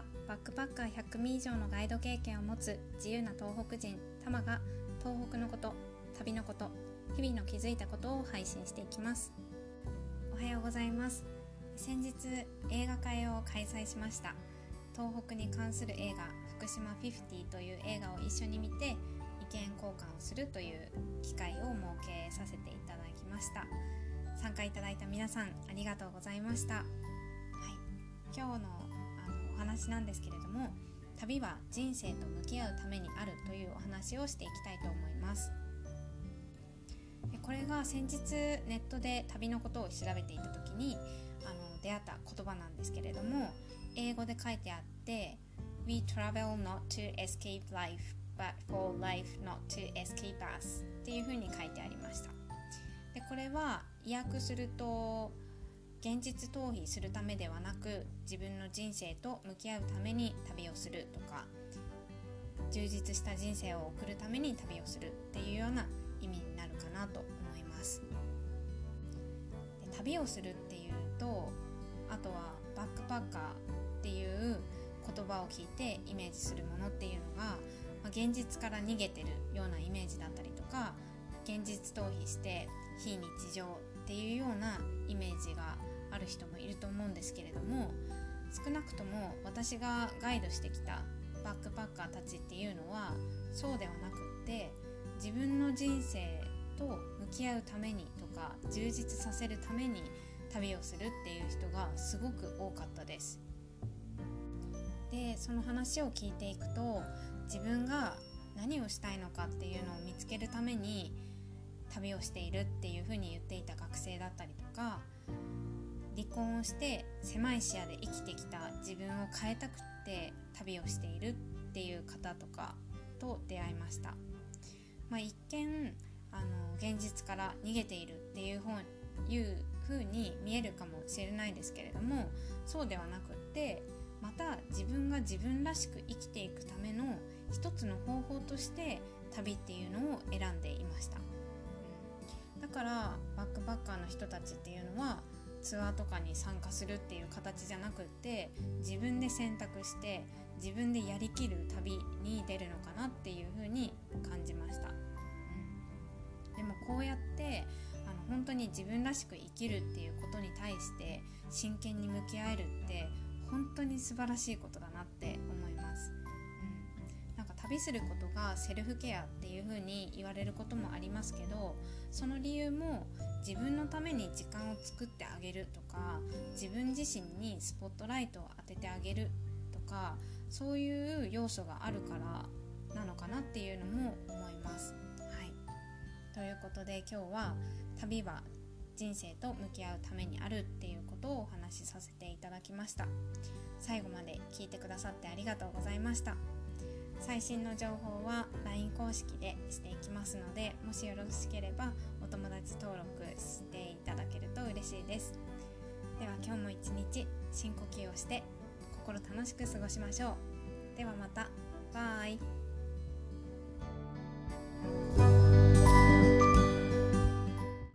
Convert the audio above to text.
はバックパッカー100組以上のガイド経験を持つ自由な東北人タマが東北のこと旅のこと日々の気づいたことを配信していきます。おはようございます。先日映画会を開催しました。東北に関する映画福島50という映画を一緒に見て意見交換をするという機会を設けさせていただきました。参加いただいた皆さんありがとうございました、はい、今日の話なんですけれども旅は人生と向き合うためにあるというお話をしていきたいと思います。これが先日ネットで旅のことを調べていた時にあの出会った言葉なんですけれども英語で書いてあって We travel not to escape life but for life not to escape us っていうふうに書いてありました。でこれは訳すると現実逃避するためではなく自分の人生と向き合うために旅をするとか充実した人生を送るために旅をするっていうような意味になるかなと思います。で旅をするっていうとあとはバックパッカーっていう言葉を聞いてイメージするものっていうのが、まあ、現実から逃げてるようなイメージだったりとか現実逃避して非日常っていうようなイメージがある人もいると思うんですけれども少なくとも私がガイドしてきたバックパッカーたちっていうのはそうではなくって自分の人生と向き合うためにとか充実させるために旅をするっていう人がすごく多かったです。でその話を聞いていくと自分が何をしたいのかっていうのを見つけるために旅をしているっていうふうに言っていた学生だったりとか離婚をして狭い視野で生きてきた自分を変えたくって旅をしているっていう方とかと出会いました、まあ、一見あの現実から逃げているっていう本いう風に見えるかもしれないですけれどもそうではなくってまた自分が自分らしく生きていくための一つの方法として旅っていうのを選んでいました、からバックパッカーの人たちっていうのはツアーとかに参加するっていう形じゃなくって自分で選択して自分でやりきる旅に出るのかなっていうふうに感じました、うん、でもこうやってあの本当に自分らしく生きるっていうことに対して真剣に向き合えるって本当に素晴らしいことだなって旅することがセルフケアっていう風に言われることもありますけどその理由も自分のために時間を作ってあげるとか自分自身にスポットライトを当ててあげるとかそういう要素があるからなのかなっていうのも思います。はい、ということで今日は旅は人生と向き合うためにあるっていうことをお話しさせていただきました。最後まで聞いてくださってありがとうございました。最新の情報は LINE 公式でしていきますのでもしよろしければお友達登録していただけると嬉しいです。では今日も一日深呼吸をして心楽しく過ごしましょう。ではまた。バイ。